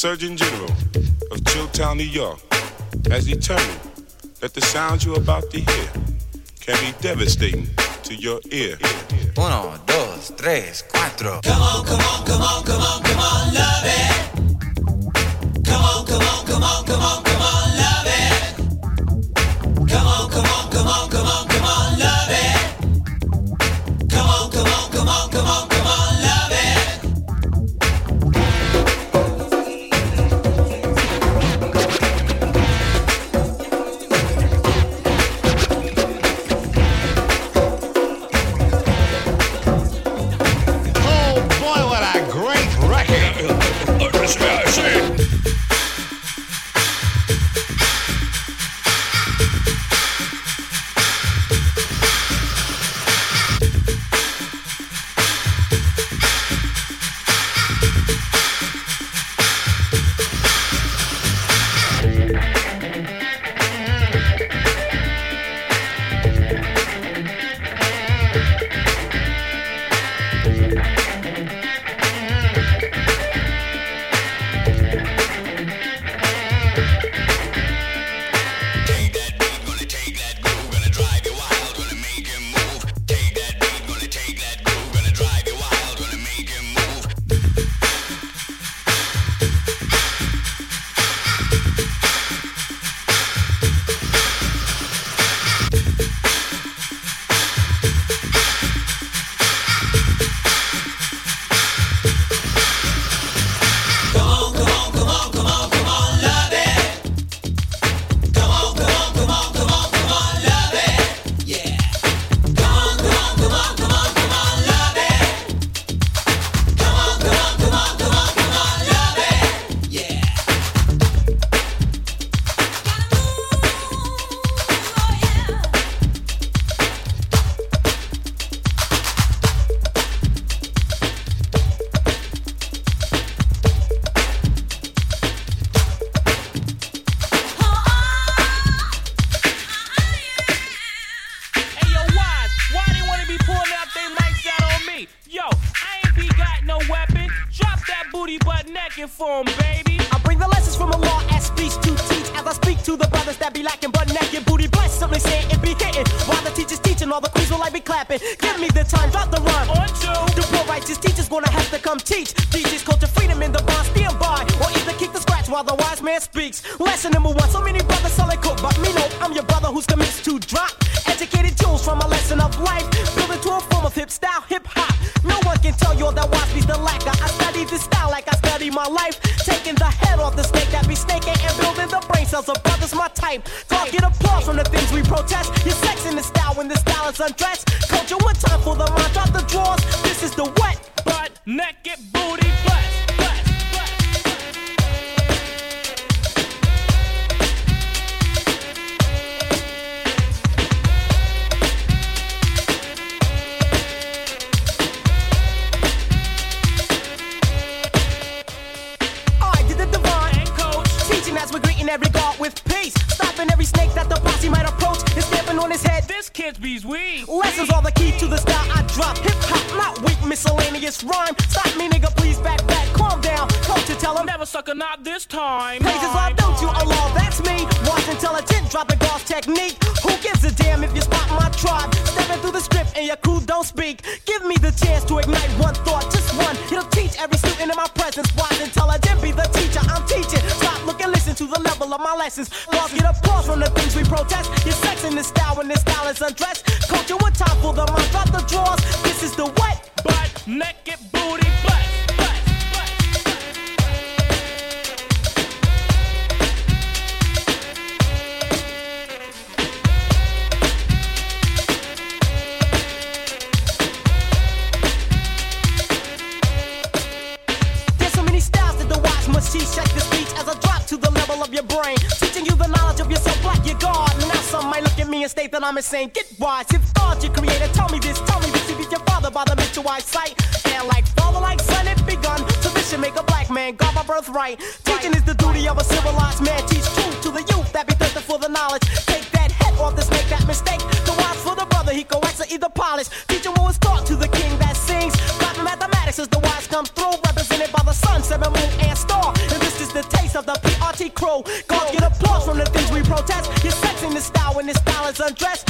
Surgeon General of Chilltown, New York, has determined that the sounds you're about to hear can be devastating to your ear. Uno, dos, tres, cuatro. Come on, come on, come on, come on, come on, love it. Taking the head off the snake that be snaking and building the brain cells of brothers my type. God get applause from the things we protest. Your sex in the style when the style is undressed. Culture one time for the mind drop the drawers. This is the wet Butt naked booty butt. Stopping every snake that the posse might approach and stamping on his head This kid's bees weed. Lessons are the key to the style I drop. Hip hop, not weak, miscellaneous rhyme. Stop me, nigga, please back back. Calm down. Culture, tell him. Never sucker, not this time. Praises I don't you, Allah, that's me. Watch intelligent, drop the golf technique. Who gives a damn if you spot my tribe? Stepping through the script and your crew don't speak. Give me the chance to ignite one thought, just one. It'll teach every student in my presence. Wise intelligent, be the teacher I'm teaching. The my lessons. Cause get applause from the things we protest. Your sex in this style when this style is undressed. Culture, one time for the mind, drop the drawers. This is the what? Butt naked booty butt. butt, butt. Your brain. Teaching you the knowledge of yourself like your God. Now some might look at me and state that I'm insane. Get wise. If God your creator, tell me this, tell me this. You beat your father by the mental eyesight. And like father, like son, it begun. This make a black man guard my birthright. Teaching is the duty of a civilized man. Teach truth to the youth that be thirsty for the knowledge. Take that head off this, make Cons get applause from the things we protest. Your sex in the style when the style is undressed.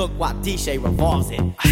Hook while DJ revolves it.